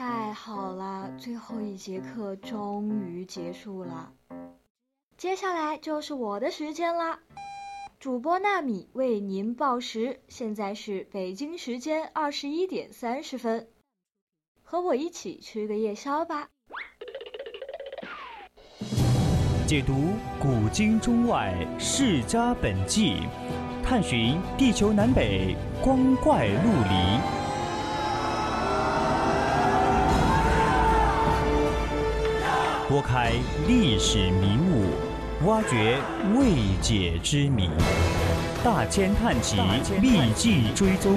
太好了，最后一节课终于结束了，接下来就是我的时间啦。主播纳米为您报时，现在是北京时间二十一点三十分，和我一起吃个夜宵吧。解读古今中外世家本纪，探寻地球南北光怪陆离。拨开历史迷雾，挖掘未解之谜，大千探奇，秘境追踪。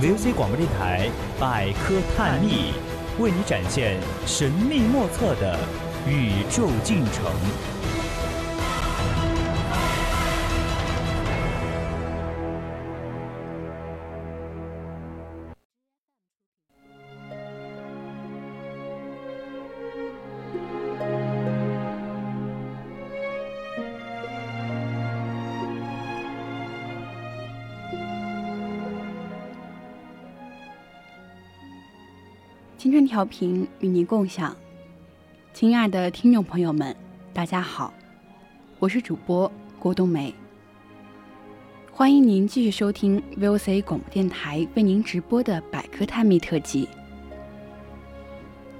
VOC 广播电台百科探秘，为你展现神秘莫测的宇宙进程。调频与您共享，亲爱的听众朋友们，大家好，我是主播郭冬梅，欢迎您继续收听 VOC 广播电台为您直播的百科探秘特辑。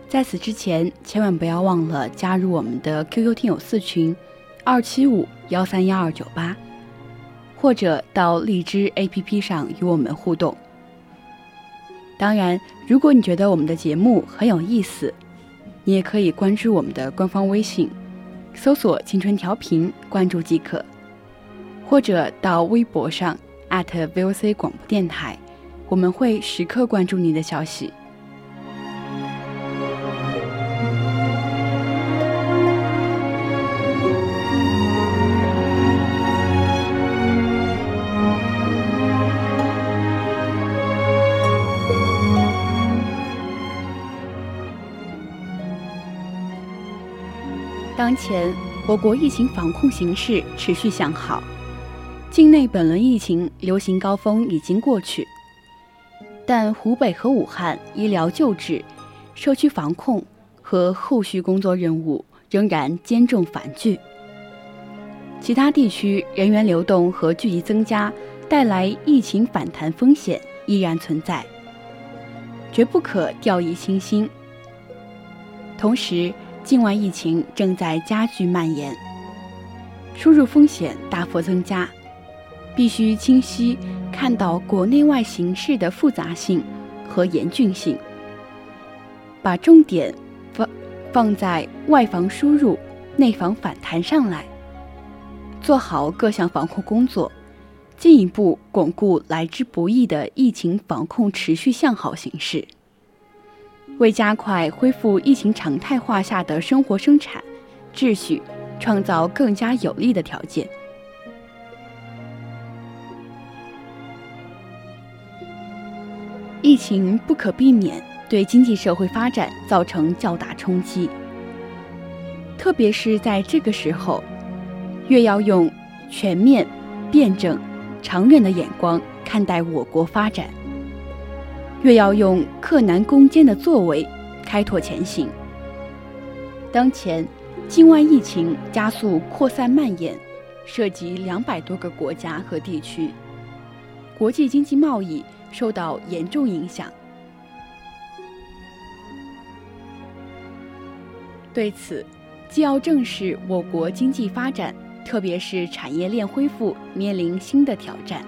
在此之前，千万不要忘了加入我们的 QQ 听友四群二七五幺三幺二九八，或者到荔枝 APP 上与我们互动。当然，如果你觉得我们的节目很有意思，你也可以关注我们的官方微信，搜索“青春调频”，关注即可；或者到微博上 @VOC 广播电台，我们会时刻关注你的消息。前，我国疫情防控形势持续向好，境内本轮疫情流行高峰已经过去，但湖北和武汉医疗救治、社区防控和后续工作任务仍然兼重繁巨。其他地区人员流动和聚集增加，带来疫情反弹风险依然存在，绝不可掉以轻心。同时，境外疫情正在加剧蔓延，输入风险大幅增加，必须清晰看到国内外形势的复杂性和严峻性，把重点放放在外防输入、内防反弹上来，做好各项防控工作，进一步巩固来之不易的疫情防控持续向好形势。为加快恢复疫情常态化下的生活生产秩序，创造更加有利的条件。疫情不可避免对经济社会发展造成较大冲击，特别是在这个时候，越要用全面、辩证、长远的眼光看待我国发展。越要用克难攻坚的作为开拓前行。当前，境外疫情加速扩散蔓延，涉及两百多个国家和地区，国际经济贸易受到严重影响。对此，既要正视我国经济发展，特别是产业链恢复面临新的挑战，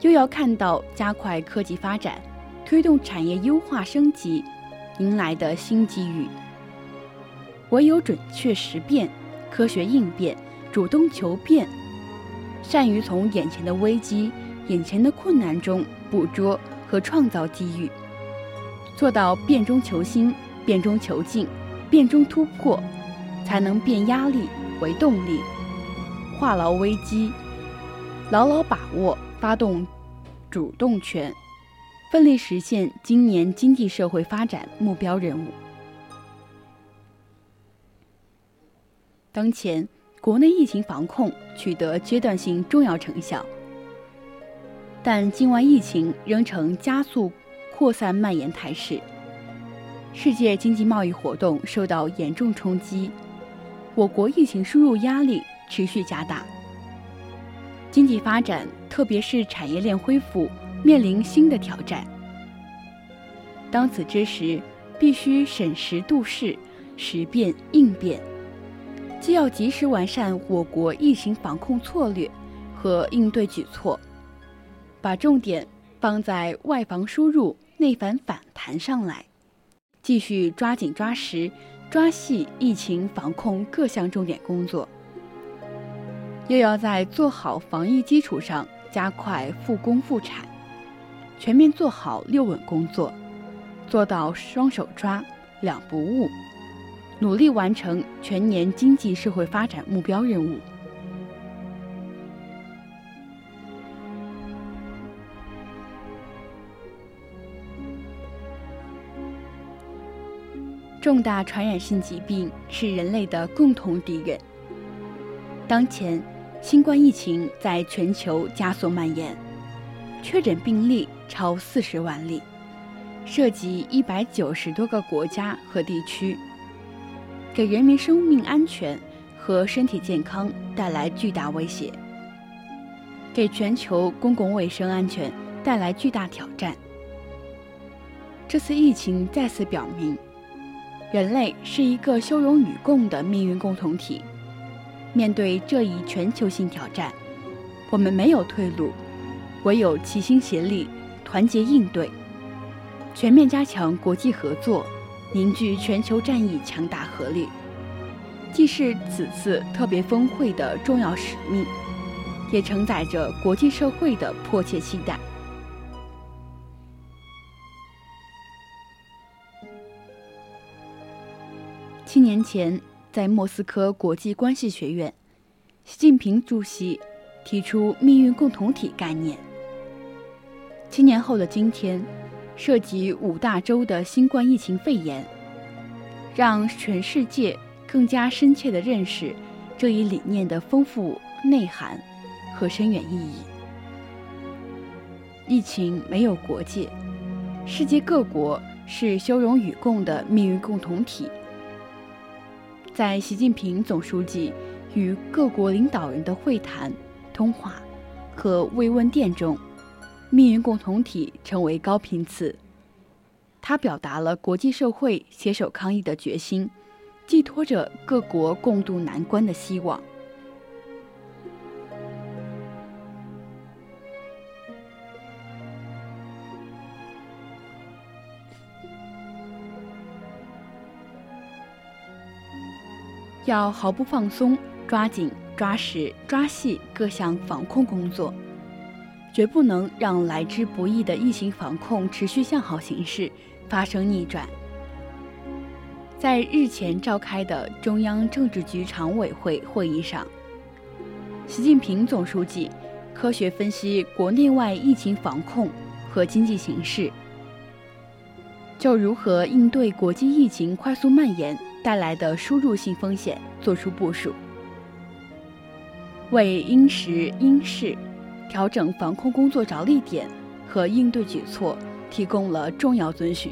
又要看到加快科技发展。推动产业优化升级，迎来的新机遇。唯有准确识变、科学应变、主动求变，善于从眼前的危机、眼前的困难中捕捉和创造机遇，做到变中求新、变中求进、变中突破，才能变压力为动力，化牢危机，牢牢把握发动主动权。奋力实现今年经济社会发展目标任务。当前，国内疫情防控取得阶段性重要成效，但境外疫情仍呈加速扩散蔓延态势。世界经济贸易活动受到严重冲击，我国疫情输入压力持续加大，经济发展，特别是产业链恢复，面临新的挑战。当此之时，必须审时度势，时变应变，既要及时完善我国疫情防控策略和应对举措，把重点放在外防输入、内反反弹上来。继续抓紧抓实、抓细疫情防控各项重点工作，又要在做好防疫基础上加快复工复产，全面做好六稳工作，做到双手抓、两不误，努力完成全年经济社会发展目标任务。重大传染性疾病是人类的共同敌人。当前，新冠疫情在全球加速蔓延，确诊病例超四十万例，涉及一百九十多个国家和地区，给人民生命安全和身体健康带来巨大威胁，给全球公共卫生安全带来巨大挑战。这次疫情再次表明。人类是一个修容与共的命运共同体。面对这一全球性挑战，我们没有退路，唯有齐心协力、团结应对，全面加强国际合作，凝聚全球战役强大合力，既是此次特别峰会的重要使命，也承载着国际社会的迫切期待。七年前，在莫斯科国际关系学院，习近平主席提出“命运共同体”概念。七年后的今天，涉及五大洲的新冠疫情肺炎，让全世界更加深切地认识这一理念的丰富内涵和深远意义。疫情没有国界，世界各国是修容与共的命运共同体。在习近平总书记与各国领导人的会谈、通话和慰问电中，命运共同体成为高频词，它表达了国际社会携手抗疫的决心，寄托着各国共度难关的希望。要毫不放松，抓紧、抓实、抓细各项防控工作，绝不能让来之不易的疫情防控持续向好形势发生逆转。在日前召开的中央政治局常委会会议上，习近平总书记科学分析国内外疫情防控和经济形势，就如何应对国际疫情快速蔓延。带来的输入性风险作出部署，为因时因势调整防控工作着力点和应对举措提供了重要遵循。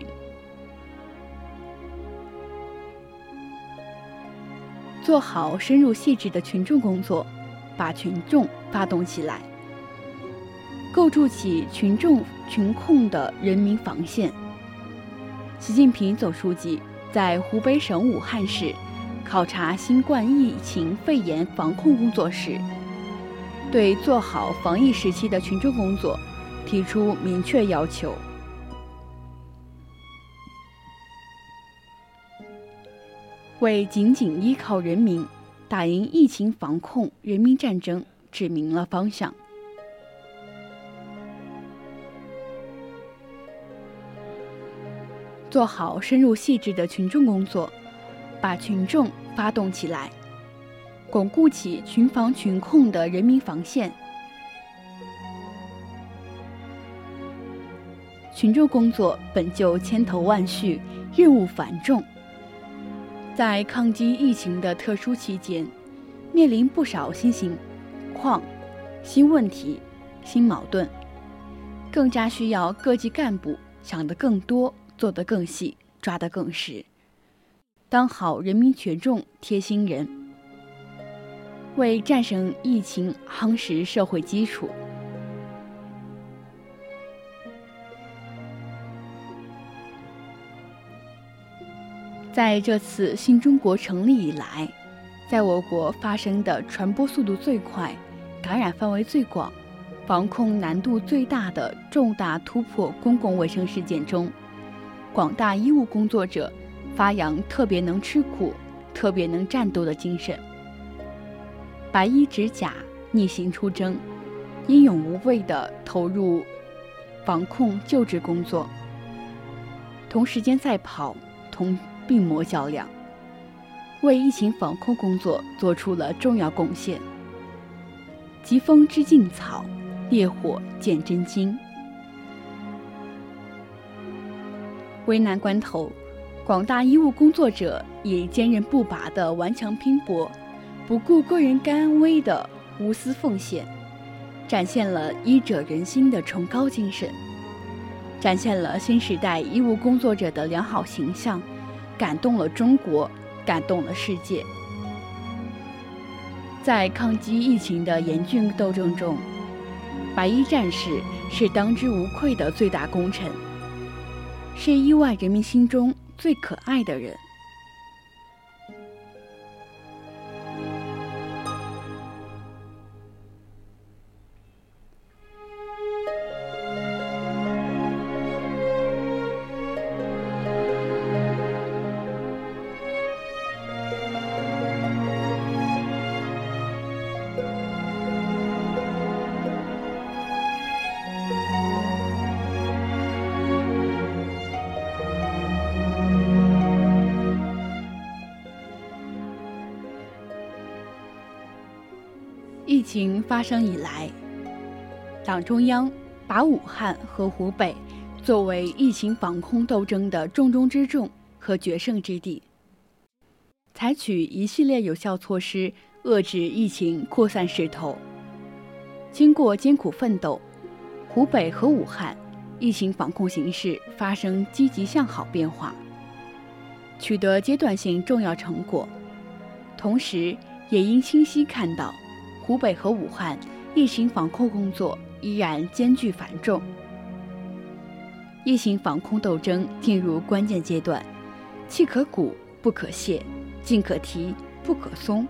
做好深入细致的群众工作，把群众发动起来，构筑起群众群控的人民防线。习近平总书记。在湖北省武汉市考察新冠疫情肺炎防控工作时，对做好防疫时期的群众工作提出明确要求：为紧紧依靠人民打赢疫情防控人民战争指明了方向。做好深入细致的群众工作，把群众发动起来，巩固起群防群控的人民防线。群众工作本就千头万绪，任务繁重，在抗击疫情的特殊期间，面临不少新情况、新问题、新矛盾，更加需要各级干部想得更多。做得更细、抓得更实，当好人民群众贴心人，为战胜疫情夯实社会基础。在这次新中国成立以来，在我国发生的传播速度最快、感染范围最广、防控难度最大的重大突破公共卫生事件中，广大医务工作者发扬特别能吃苦、特别能战斗的精神，白衣执甲、逆行出征，英勇无畏地投入防控救治工作，同时间赛跑，同。病魔较量，为疫情防控工作做出了重要贡献。疾风知劲草，烈火见真金。危难关头，广大医务工作者以坚韧不拔的顽强拼搏，不顾个人干安危的无私奉献，展现了医者仁心的崇高精神，展现了新时代医务工作者的良好形象。感动了中国，感动了世界。在抗击疫情的严峻斗争中，白衣战士是当之无愧的最大功臣，是亿万人民心中最可爱的人。情发生以来，党中央把武汉和湖北作为疫情防控斗争的重中之重和决胜之地，采取一系列有效措施遏制疫情扩散势头。经过艰苦奋斗，湖北和武汉疫情防控形势发生积极向好变化，取得阶段性重要成果，同时也应清晰看到。湖北和武汉疫情防控工作依然艰巨繁重，疫情防控斗争进入关键阶段，气可鼓不可泄，劲可提不可松。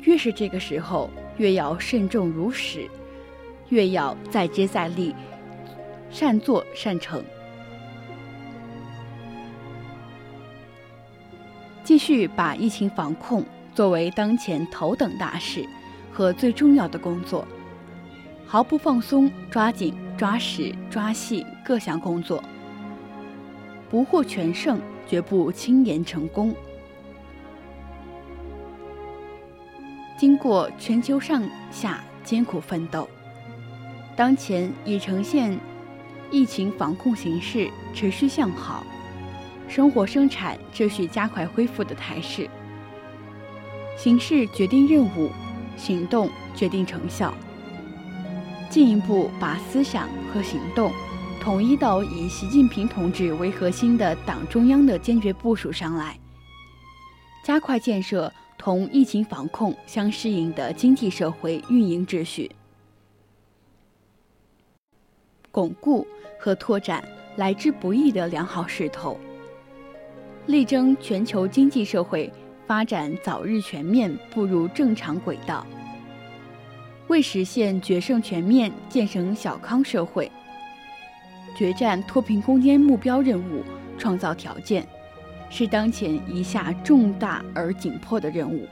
越是这个时候，越要慎重如始，越要再接再厉，善作善成，继续把疫情防控作为当前头等大事。和最重要的工作，毫不放松，抓紧、抓实、抓细各项工作，不获全胜，绝不轻言成功。经过全球上下艰苦奋斗，当前已呈现疫情防控形势持续向好，生活生产秩序加快恢复的态势。形势决定任务。行动决定成效，进一步把思想和行动统一到以习近平同志为核心的党中央的坚决部署上来，加快建设同疫情防控相适应的经济社会运营秩序，巩固和拓展来之不易的良好势头，力争全球经济社会。发展早日全面步入正常轨道，为实现决胜全面建成小康社会、决战脱贫攻坚目标任务创造条件，是当前一下重大而紧迫的任务。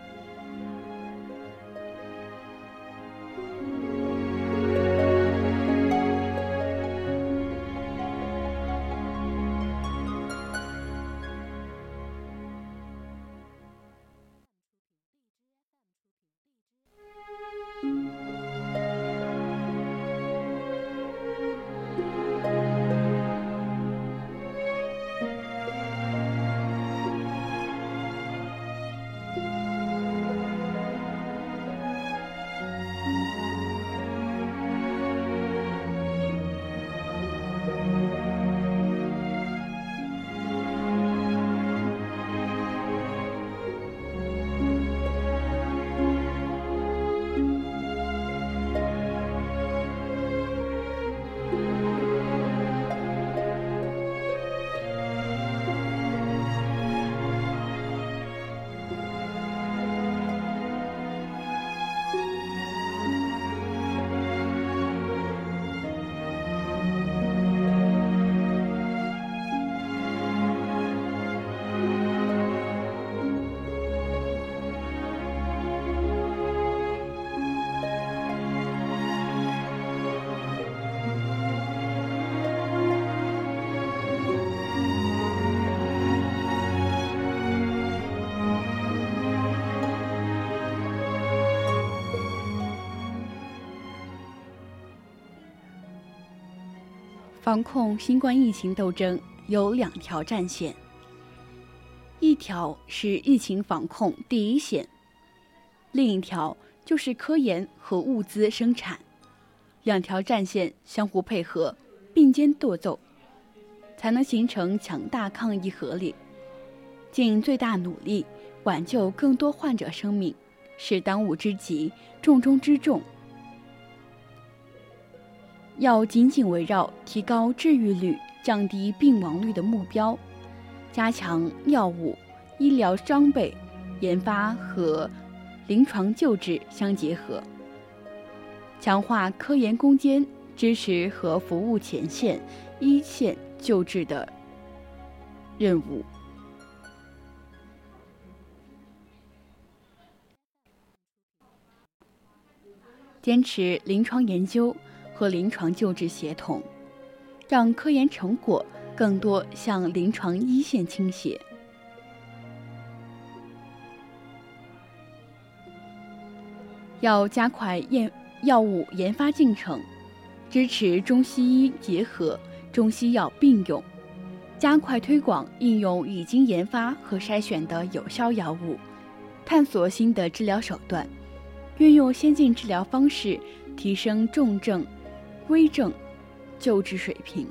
防控新冠疫情斗争有两条战线，一条是疫情防控第一线，另一条就是科研和物资生产。两条战线相互配合，并肩斗奏，才能形成强大抗疫合力。尽最大努力挽救更多患者生命，是当务之急、重中之重。要紧紧围绕提高治愈率、降低病亡率的目标，加强药物、医疗装备研发和临床救治相结合，强化科研攻坚，支持和服务前线、一线救治的任务，坚持临床研究。和临床救治协同，让科研成果更多向临床一线倾斜。要加快验药物研发进程，支持中西医结合、中西药并用，加快推广应用已经研发和筛选的有效药物，探索新的治疗手段，运用先进治疗方式，提升重症。危症救治水平，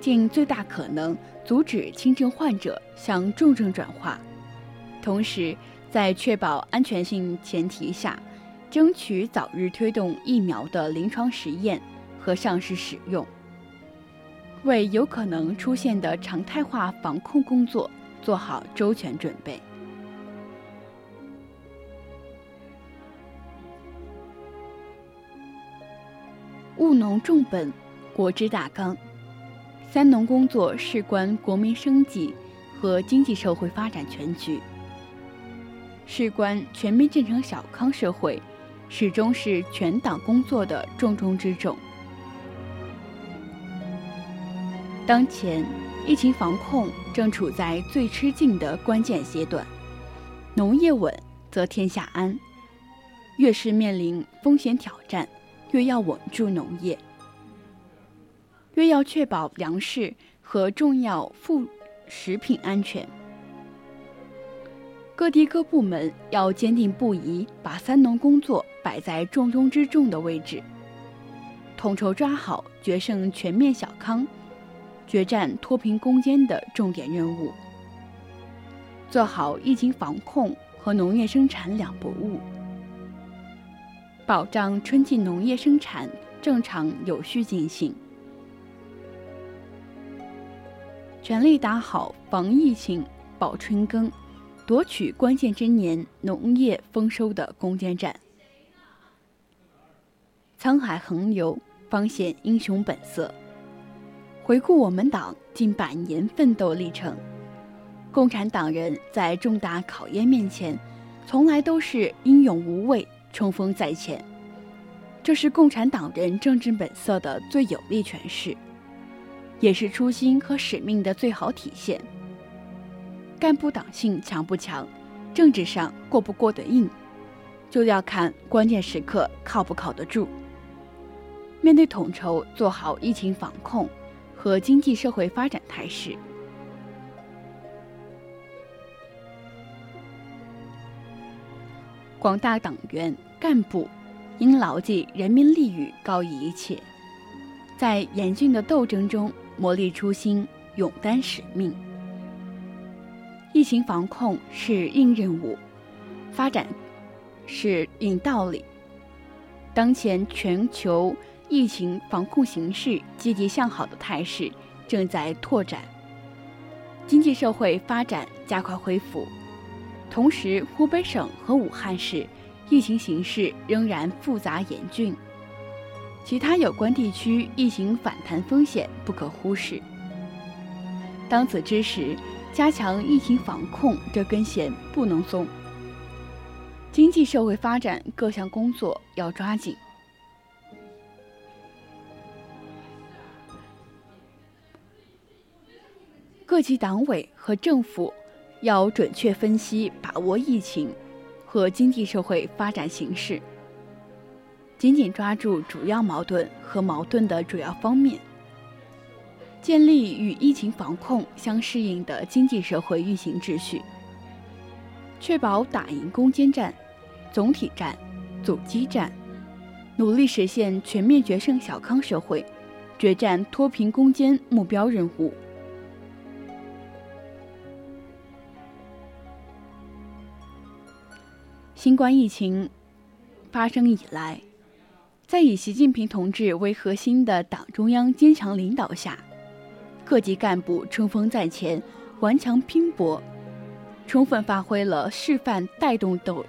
尽最大可能阻止轻症患者向重症转化，同时在确保安全性前提下，争取早日推动疫苗的临床实验和上市使用，为有可能出现的常态化防控工作做好周全准备。务农重本，国之大纲。三农工作事关国民生计和经济社会发展全局，事关全面建成小康社会，始终是全党工作的重中之重。当前，疫情防控正处在最吃劲的关键阶段，农业稳则天下安。越是面临风险挑战。越要稳住农业，越要确保粮食和重要副食品安全。各地各部门要坚定不移把三农工作摆在重中之重的位置，统筹抓好决胜全面小康、决战脱贫攻坚的重点任务，做好疫情防控和农业生产两不误。保障春季农业生产正常有序进行，全力打好防疫情、保春耕、夺取关键之年农业丰收的攻坚战。沧海横流，方显英雄本色。回顾我们党近百年奋斗历程，共产党人在重大考验面前，从来都是英勇无畏。冲锋在前，这是共产党人政治本色的最有力诠释，也是初心和使命的最好体现。干部党性强不强，政治上过不过得硬，就要看关键时刻靠不靠得住。面对统筹做好疫情防控和经济社会发展态势。广大党员干部应牢记人民利益高于一切，在严峻的斗争中磨砺初心，勇担使命。疫情防控是硬任务，发展是硬道理。当前全球疫情防控形势积极向好的态势正在拓展，经济社会发展加快恢复。同时，湖北省和武汉市疫情形势仍然复杂严峻，其他有关地区疫情反弹风险不可忽视。当此之时，加强疫情防控这根弦不能松，经济社会发展各项工作要抓紧。各级党委和政府。要准确分析、把握疫情和经济社会发展形势，紧紧抓住主要矛盾和矛盾的主要方面，建立与疫情防控相适应的经济社会运行秩序，确保打赢攻坚战、总体战、阻击战，努力实现全面决胜小康社会、决战脱贫攻坚目标任务。新冠疫情发生以来，在以习近平同志为核心的党中央坚强领导下，各级干部冲锋在前，顽强拼搏，充分发挥了示范带动斗。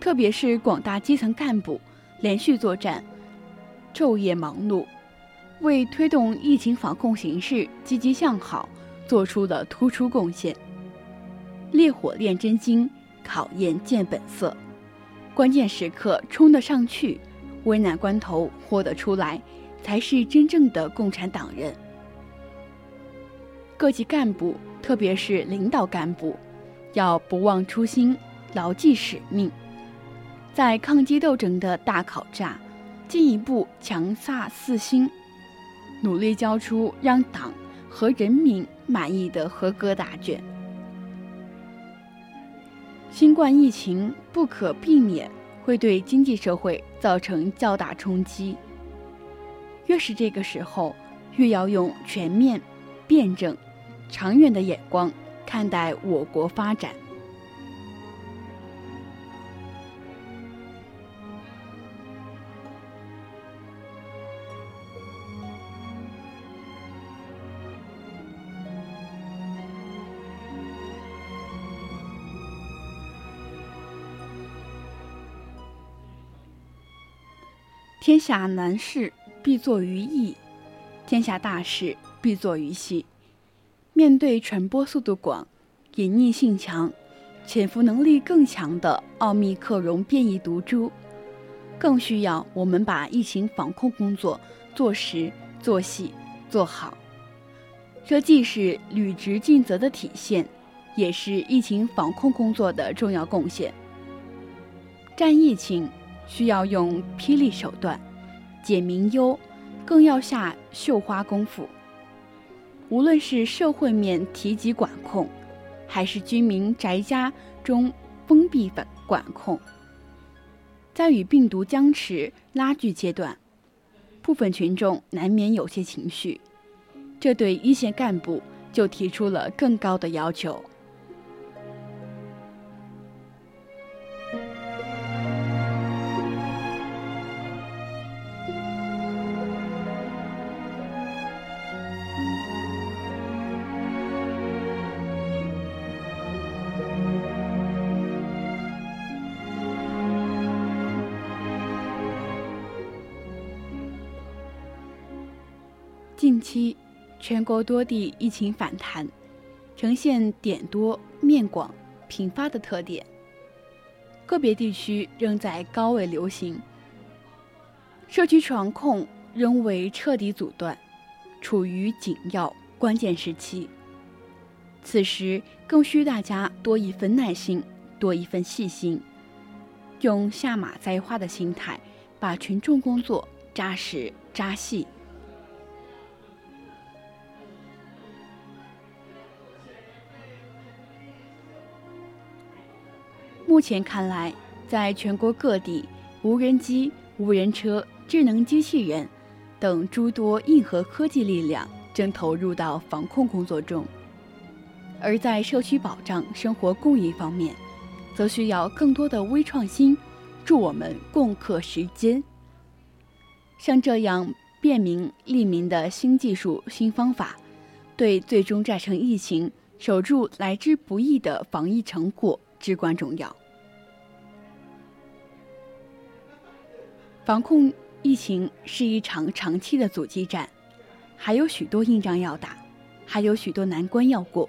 特别是广大基层干部连续作战，昼夜忙碌，为推动疫情防控形势积极向好做出了突出贡献。烈火炼真金。考验见本色，关键时刻冲得上去，危难关头豁得出来，才是真正的共产党人。各级干部，特别是领导干部，要不忘初心，牢记使命，在抗击斗争的大考炸，进一步强飒四心，努力交出让党和人民满意的合格答卷。新冠疫情不可避免会对经济社会造成较大冲击，越是这个时候，越要用全面、辩证、长远的眼光看待我国发展。天下难事必作于易，天下大事必作于细。面对传播速度广、隐匿性强、潜伏能力更强的奥密克戎变异毒株，更需要我们把疫情防控工作做实、做细、做好。这既是履职尽责的体现，也是疫情防控工作的重要贡献。战疫情。需要用霹雳手段解民忧，更要下绣花功夫。无论是社会面提及管控，还是居民宅家中封闭管管控，在与病毒僵持拉锯阶段，部分群众难免有些情绪，这对一线干部就提出了更高的要求。近期，全国多地疫情反弹，呈现点多面广、频发的特点。个别地区仍在高位流行，社区防控仍未彻底阻断，处于紧要关键时期。此时更需大家多一份耐心，多一份细心，用下马栽花的心态，把群众工作扎实扎细。目前看来，在全国各地，无人机、无人车、智能机器人等诸多硬核科技力量正投入到防控工作中；而在社区保障、生活供应方面，则需要更多的微创新，助我们共克时艰。像这样便民利民的新技术、新方法，对最终战胜疫情、守住来之不易的防疫成果至关重要。防控疫情是一场长期的阻击战，还有许多硬仗要打，还有许多难关要过。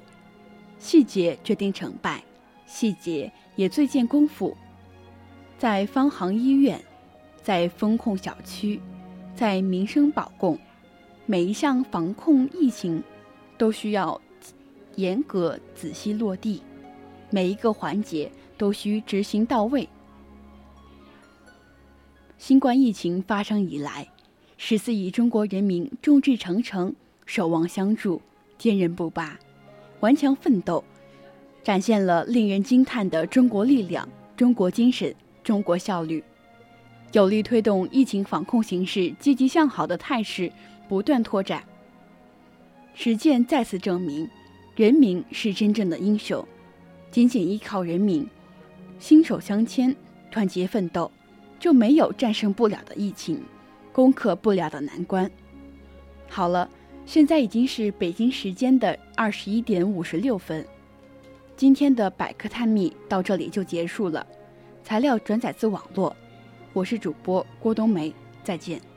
细节决定成败，细节也最见功夫。在方行医院，在风控小区，在民生保供，每一项防控疫情都需要严格仔细落地，每一个环节都需执行到位。新冠疫情发生以来，十四亿中国人民众志成城、守望相助，坚韧不拔，顽强奋斗，展现了令人惊叹的中国力量、中国精神、中国效率，有力推动疫情防控形势积极向好的态势不断拓展。实践再次证明，人民是真正的英雄，仅仅依靠人民，心手相牵，团结奋斗。就没有战胜不了的疫情，攻克不了的难关。好了，现在已经是北京时间的二十一点五十六分。今天的百科探秘到这里就结束了。材料转载自网络，我是主播郭冬梅，再见。